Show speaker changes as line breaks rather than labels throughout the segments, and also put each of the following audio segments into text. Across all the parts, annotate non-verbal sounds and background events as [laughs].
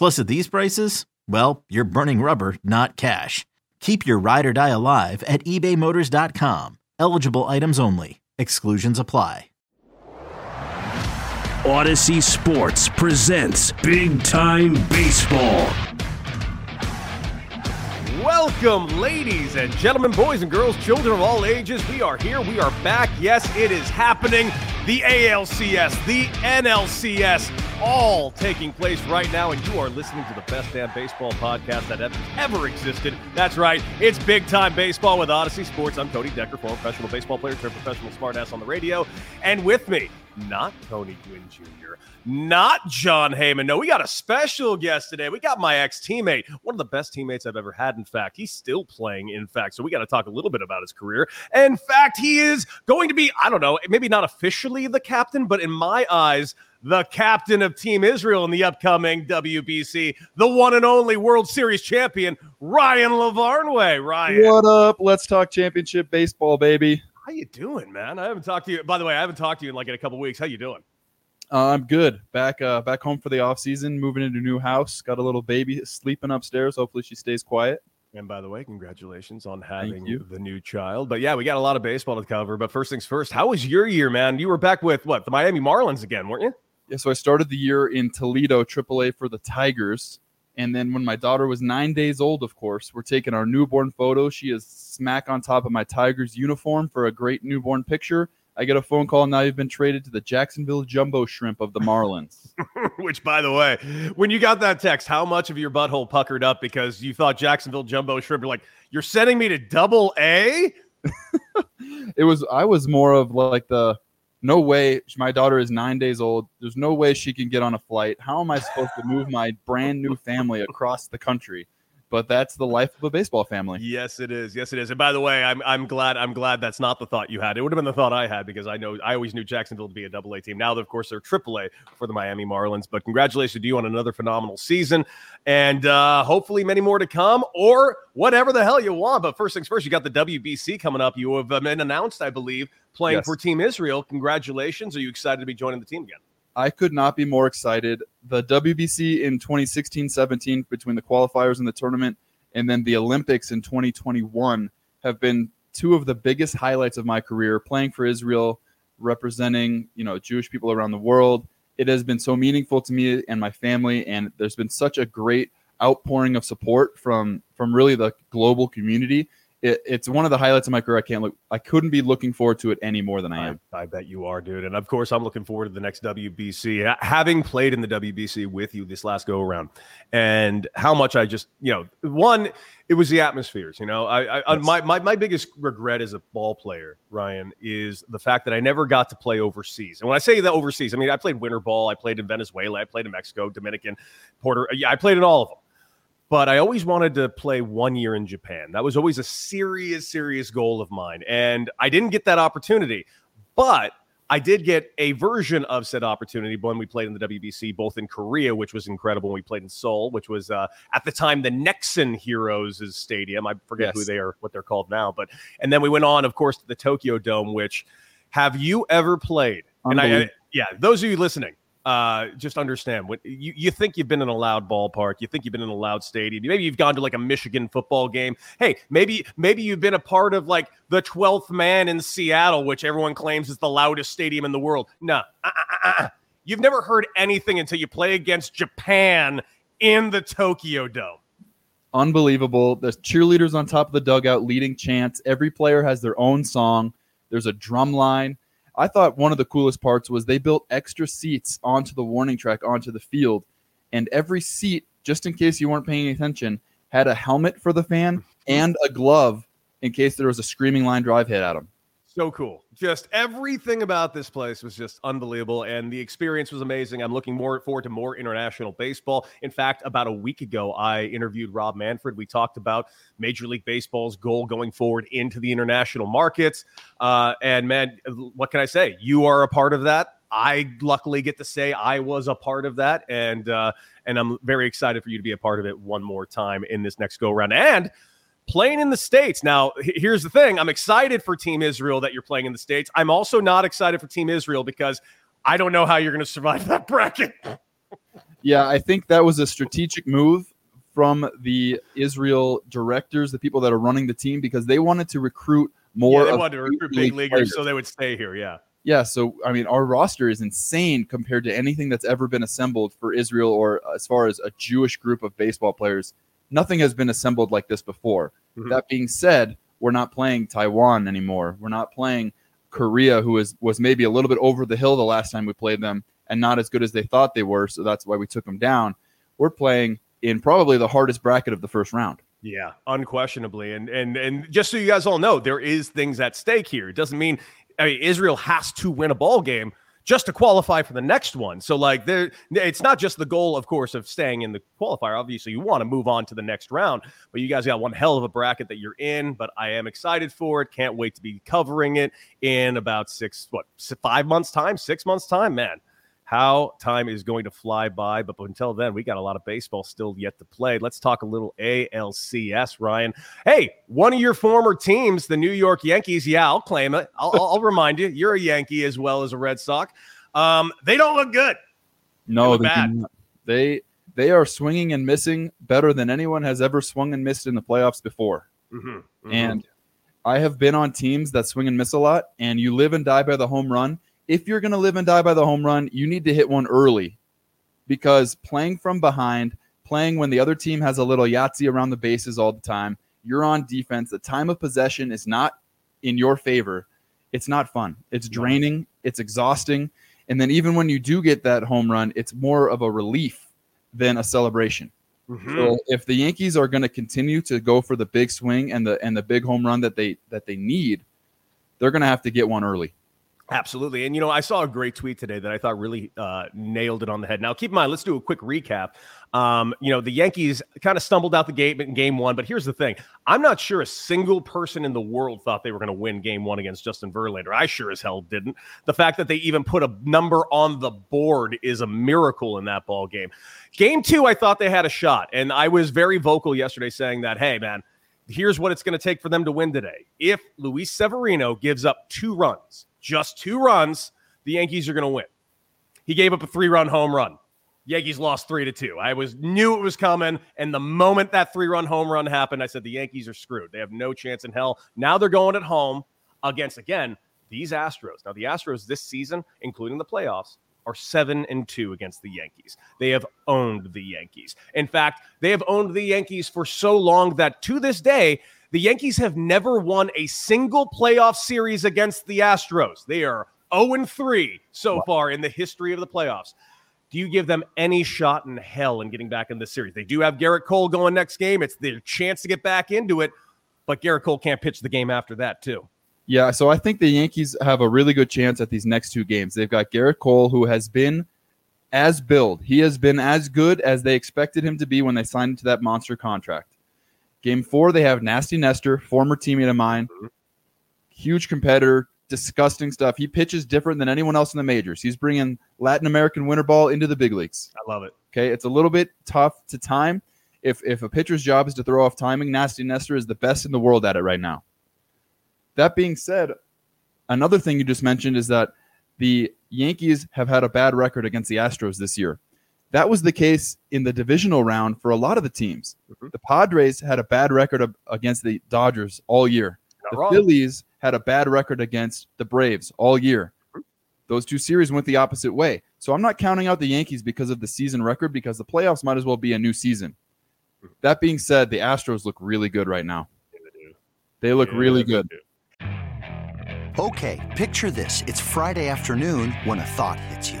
Plus, at these prices, well, you're burning rubber, not cash. Keep your ride or die alive at ebaymotors.com. Eligible items only. Exclusions apply.
Audacy Sports presents Big Time Baseball.
Welcome, ladies and gentlemen, boys and girls, children of all ages. We are here. We are back. Yes, it is happening. The ALCS, the NLCS, all taking place right now, and you are listening to the best damn baseball podcast that ever, existed. That's right. It's Big Time Baseball with Audacy Sports. I'm Cody Decker, former professional baseball player, turned professional smartass on the radio. And with me, not Tony Gwynn Jr., not Jon Heyman. No, we got a special guest today. We got my ex teammate, one of the best teammates I've ever had. In fact, he's still playing. In fact, so we got to talk a little bit about his career. In fact, he is going to be, I don't know, maybe not officially the captain, but in my eyes, the captain of Team Israel in the upcoming WBC, the one and only World Series champion, Ryan LaVarnway. Ryan.
What up? Let's talk championship baseball, baby.
How you doing, man? I haven't talked to you. By the way, I haven't talked to you in like in a couple weeks. How you doing?
Uh, I'm good. Back uh, back home for the off season, moving into a new house. Got a little baby sleeping upstairs. Hopefully she stays quiet.
And by the way, congratulations on having the new child. But yeah, we got a lot of baseball to cover. But first things first, how was your year, man? You were back with what the Miami Marlins again, weren't you?
Yeah, so I started the year in Toledo, AAA for the Tigers. And then when my daughter was nine days old, of course, we're taking our newborn photo. She is smack on top of my Tigers uniform for a great newborn picture. I get a phone call. Now you've been traded to the Jacksonville Jumbo Shrimp of the Marlins. [laughs]
Which, by the way, when you got that text, how much of your butthole puckered up because you thought Jacksonville Jumbo Shrimp? You're like, you're sending me to Double A. [laughs]
it was. I was more of like the no way. My daughter is nine days old. There's no way she can get on a flight. How am I supposed to move my brand new family across the country? But that's the life of a baseball family.
Yes, it is. Yes, it is. And by the way, I'm I'm glad I'm glad that's not the thought you had. It would have been the thought I had because I know I always knew Jacksonville to be a double A team. Now, that of course, they're triple A for the Miami Marlins. But congratulations to you on another phenomenal season, and uh, hopefully many more to come, or whatever the hell you want. But first things first, you got the WBC coming up. You have been announced, I believe, playing yes. for Team Israel. Congratulations! Are you excited to be joining the team again?
I could not be more excited. The WBC in 2016 17 between the qualifiers and the tournament, and then the Olympics in 2021 have been two of the biggest highlights of my career playing for Israel, representing, you know, Jewish people around the world. It has been so meaningful to me and my family, and there's been such a great outpouring of support from from really the global community it, it's one of the highlights of my career. I can't look. I couldn't be looking forward to it any more than I am.
I, I, bet you are, dude. And of course, I'm looking forward to the next WBC. Having played in the WBC with you this last go around, and how much I just, you know, one, it was the atmospheres. You know, I, I uh, my, my my biggest regret as a ball player, Ryan, is the fact that I never got to play overseas. And when I say that overseas, I mean I played winter ball. I played in Venezuela. I played in Mexico, Dominican, Puerto. Yeah, I played in all of them but I always wanted to play one year in Japan. That was always a serious, serious goal of mine. And I didn't get that opportunity, but I did get a version of said opportunity when we played in the WBC, both in Korea, which was incredible. When we played in Seoul, which was uh, at the time the Nexen Heroes' stadium. I forget yes. who they are, what they're called now. But and then we went on, of course, to the Tokyo Dome, which Have you ever played? And I, I yeah, those of you listening, uh, just understand what you, you think you've been in a loud ballpark, you think you've been in a loud stadium, maybe you've gone to like a Michigan football game. Hey, maybe maybe you've been a part of like the 12th man in Seattle, which everyone claims is the loudest stadium in the world. No, uh, uh, uh, you've never heard anything until you play against Japan in the Tokyo Dome.
Unbelievable. There's cheerleaders on top of the dugout leading chants. Every player has their own song. There's a drum line. I thought one of the coolest parts was they built extra seats onto the warning track onto the field, and every seat, just in case you weren't paying attention, had a helmet for the fan mm-hmm. and a glove in case there was a screaming line drive hit at them.
So cool. Just everything about this place was just unbelievable. And the experience was amazing. I'm looking more forward to more international baseball. In fact, about a week ago, I interviewed Rob Manfred. We talked about Major League Baseball's goal going forward into the international markets. Uh, and man, what can I say? You are a part of that. I luckily get to say I was a part of that, and uh, and I'm very excited for you to be a part of it one more time in this next go round. And playing in the States. Now, here's the thing I'm excited for Team Israel that you're playing in the States. I'm also not excited for Team Israel because I don't know how you're going to survive [laughs] that bracket.
yeah, I think that was a strategic move from the Israel directors, the people that are running the team, because they wanted to recruit more.
Yeah, they wanted to recruit big leaguers players. so they would stay here. Yeah.
Yeah, so I mean, our roster is insane compared to anything that's ever been assembled for Israel, or uh, as far as a Jewish group of baseball players nothing has been assembled like this before. Mm-hmm. That being said, we're not playing Taiwan anymore. We're not playing Korea, who is was maybe a little bit over the hill the last time we played them and not as good as they thought they were. So that's why we took them down. We're playing in probably the hardest bracket of the first round.
Yeah, unquestionably. And and and just so you guys all know, there is things at stake here. It doesn't mean I mean Israel has to win a ball game just to qualify for the next one. So like there it's not just the goal of course of staying in the qualifier. Obviously you want to move on to the next round, but you guys got one hell of a bracket that you're in, but I am excited for it. Can't wait to be covering it in about 6 what 5 months time, 6 months time, man how time is going to fly by. But until then, we got a lot of baseball still yet to play. Let's talk a little ALCS, Ryan. Hey, one of your former teams, the New York Yankees. Yeah, I'll claim it. I'll, I'll remind you, you're a Yankee as well as a Red Sox. Um, they don't look good.
No, they, bad. they they are swinging and missing better than anyone has ever swung and missed in the playoffs before. Mm-hmm, mm-hmm. And I have been on teams that swing and miss a lot, and you live and die by the home run if you're going to live and die by the home run, you need to hit one early because playing from behind, playing when the other team has a little Yahtzee around the bases all the time, you're on defense. The time of possession is not in your favor. It's not fun. It's draining. It's exhausting. And then even when you do get that home run, it's more of a relief than a celebration. Mm-hmm. So if the Yankees are going to continue to go for the big swing and the and the big home run that they that they need, they're going to have to get one early.
Absolutely. And, you know, I saw a great tweet today that I thought really uh, nailed it on the head. Now, keep in mind, let's do a quick recap. Um, you know, the Yankees kind of stumbled out the gate in game one, but here's the thing I'm not sure a single person in the world thought they were going to win game one against Justin Verlander. I sure as hell didn't. The fact that they even put a number on the board is a miracle in that ball game. Game two, I thought they had a shot. And I was very vocal yesterday saying that, hey, man, here's what it's going to take for them to win today. If Luis Severino gives up two runs, just two runs, the Yankees are going to win. He gave up a three run home run. Yankees lost three to two. I was knew it was coming, and the moment that three run home run happened, I said the Yankees are screwed. They have no chance in hell. Now they're going at home against again these Astros. Now the Astros this season, including the playoffs, are seven and two against the Yankees. They have owned the Yankees. In fact, they have owned the Yankees for so long that to this day the Yankees have never won a single playoff series against the Astros. They are 0 3 so far in the history of the playoffs. Do you give them any shot in hell in getting back in this series? They do have Gerrit Cole going next game. It's their chance to get back into it, but Gerrit Cole can't pitch the game after that, too.
Yeah, so I think the Yankees have a really good chance at these next two games. They've got Gerrit Cole, who has been as billed. He has been as good as they expected him to be when they signed into that monster contract. Game four, they have Nasty Nestor, former teammate of mine, mm-hmm. huge competitor, disgusting stuff. He pitches different than anyone else in the majors. He's bringing Latin American winter ball into the big leagues.
I love it.
Okay, it's a little bit tough to time. If if a pitcher's job is to throw off timing, Nasty Nestor is the best in the world at it right now. That being said, another thing you just mentioned is that the Yankees have had a bad record against the Astros this year. That was the case in the divisional round for a lot of the teams.
Mm-hmm.
The Padres had a bad record of, against the Dodgers all year.
Not
the
wrong.
Phillies had a bad record against the Braves all year.
Mm-hmm.
Those two series went the opposite way. So I'm not counting out the Yankees because of the season record because the playoffs might as well be a new season.
Mm-hmm.
That being said, the Astros look really good right now. They look really good.
Okay, picture this. It's Friday afternoon when a thought hits you.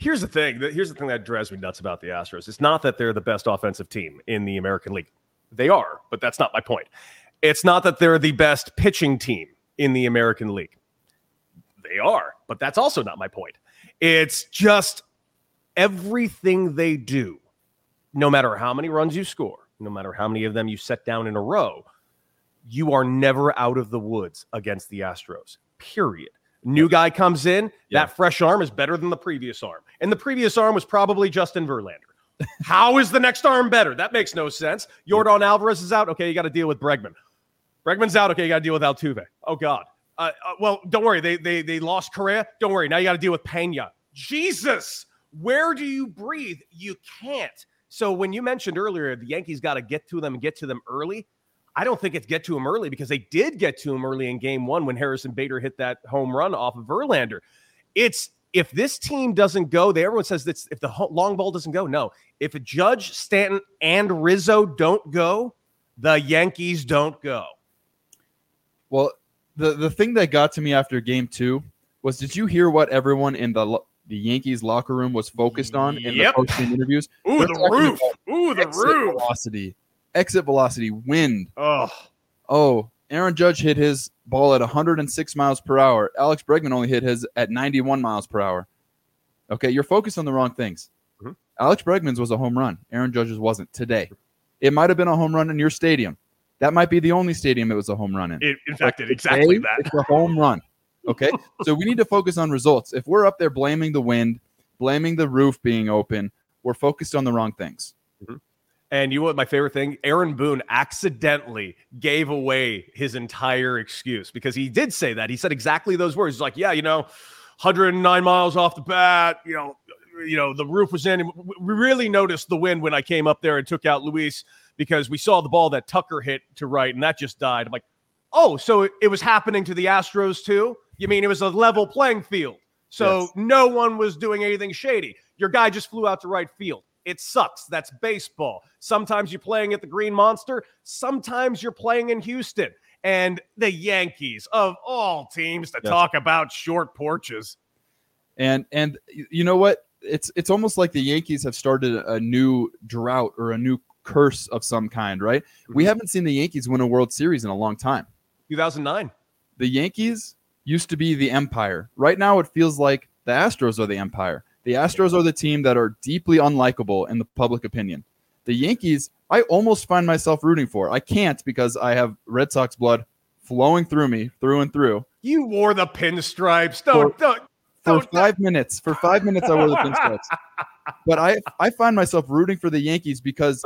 Here's the thing. Here's the thing that drives me nuts about the Astros. It's not that they're the best offensive team in the American League. They are, but that's not my point. It's not that they're the best pitching team in the American League. They are, but that's also not my point. It's just everything they do, no matter how many runs you score, no matter how many of them you set down in a row, you are never out of the woods against the Astros. Period. New guy comes in,
Yeah.
that fresh arm is better than the previous arm. And the previous arm was probably Justin Verlander. [laughs] How is the next arm better? That makes no sense. Yordan Alvarez is out. Okay, you got to deal with Bregman. Bregman's out. Okay, you got to deal with Altuve. Oh God. Uh, uh, well, don't worry. They they they lost Correa. Don't worry. Now you got to deal with Pena. Jesus, where do you breathe? You can't. So when you mentioned earlier the Yankees got to get to them and get to them early, I don't think it's get to him early because they did get to him early in Game One when Harrison Bader hit that home run off of Verlander. It's if this team doesn't go, they everyone says that if the long ball doesn't go, no. If Judge Stanton and Rizzo don't go, the Yankees don't go.
Well, the the thing that got to me after game two was did you hear what everyone in the the Yankees locker room was focused on in
Yep.
the post-game interviews?
Ooh,
They're
the roof. Ooh, the roof.
velocity, exit velocity, wind.
Oh,
Oh, Aaron Judge hit his ball at 106 miles per hour. Alex Bregman only hit his at 91 miles per hour. Okay, you're focused on the wrong things.
Mhm.
Alex Bregman's was a home run. Aaron Judge's wasn't today. It might have been a home run in your stadium. That might be the only stadium it was a home run in.
it, in fact, it
Today,
exactly that.
It's a home run. Okay, [laughs] so we need to focus on results. If we're up there blaming the wind, blaming the roof being open, we're focused on the wrong things.
And you know what my favorite thing? Aaron Boone accidentally gave away his entire excuse because he did say that. He said exactly those words. He's like, yeah, you know, 109 miles off the bat, you know, you know, the roof was in. We really noticed the wind when I came up there and took out Luis because we saw the ball that Tucker hit to right and that just died. I'm like, oh, so it, was happening to the Astros too? You mean it was a level playing field? So
Yes.
no one was doing anything shady. Your guy just flew out to right field. It sucks. That's baseball. Sometimes you're playing at the Green Monster, sometimes you're playing in Houston. And the Yankees, of all teams to
Yes.
talk about short porches.
And and you know what? It's it's almost like the Yankees have started a new drought or a new curse of some kind, right? Mm-hmm. We haven't seen the Yankees win a World Series in a long time.
2009.
The Yankees used to be the empire. Right now it feels like the Astros are the empire. The Astros are the team that are deeply unlikable in the public opinion. The Yankees, I almost find myself rooting for. I can't because I have Red Sox blood flowing through me through and through.
You wore the pinstripes. Don't, don't,
for
don't-
five minutes. For five minutes, I wore the pinstripes. [laughs] But I, I find myself rooting for the Yankees because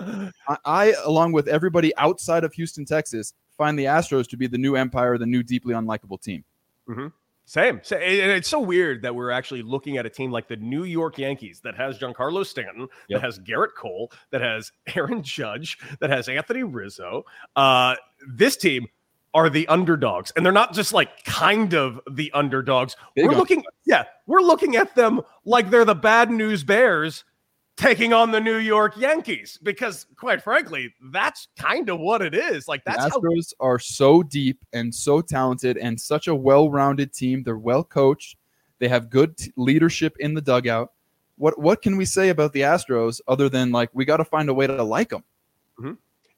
I, I, along with everybody outside of Houston, Texas, find the Astros to be the new empire, the new deeply unlikable team.
Mm-hmm. Same. And it's so weird that we're actually looking at a team like the New York Yankees that has Giancarlo Stanton,
Yep.
that has Gerrit Cole, that has Aaron Judge, that has Anthony Rizzo. Uh, this team are the underdogs, and they're not just like kind of the underdogs.
Big
we're looking, yeah, we're looking at them like they're the bad news bears, taking on the New York Yankees because, quite frankly, that's kind of what it is. Like that's
the
how
Astros are so deep and so talented and such a well-rounded team. They're well coached. They have good t- leadership in the dugout. What what can we say about the Astros other than like we got to find a way to like them? Mm-hmm.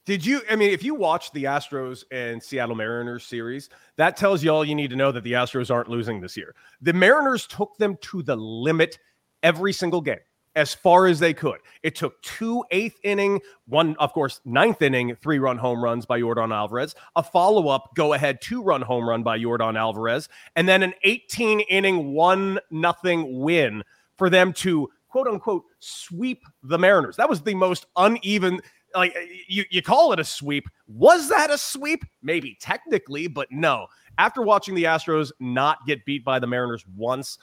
Did you? I mean, if you watch the Astros and Seattle Mariners series, that tells you all you need to know that the Astros aren't losing this year. The Mariners took them to the limit every single game, as far as they could. It took two eighth inning, one, of course, ninth inning, three run home runs by Yordan Alvarez, a follow up go ahead two run home run by Yordan Alvarez, and then an 18 inning, one nothing win for them to quote unquote sweep the Mariners. That was the most uneven like you, you call it a sweep. Was that a sweep? Maybe technically, but no. After watching the Astros not get beat by the Mariners once,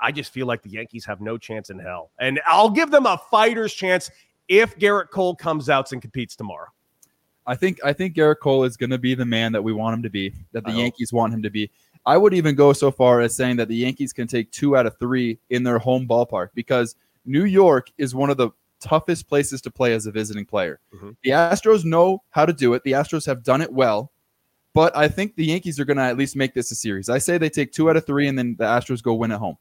I just feel like the Yankees have no chance in hell. And I'll give them a fighter's chance if Gerrit Cole comes out and competes tomorrow.
I think I think Gerrit Cole is going to be the man that we want him to be, that the Yankees want him to be. I would even go so far as saying that the Yankees can take two out of three in their home ballpark because New York is one of the toughest places to play as a visiting player.
Mhm.
The Astros know how to do it. The Astros have done it well, but I think the Yankees are going to at least make this a series. I say they take two out of three and then the Astros go win at home.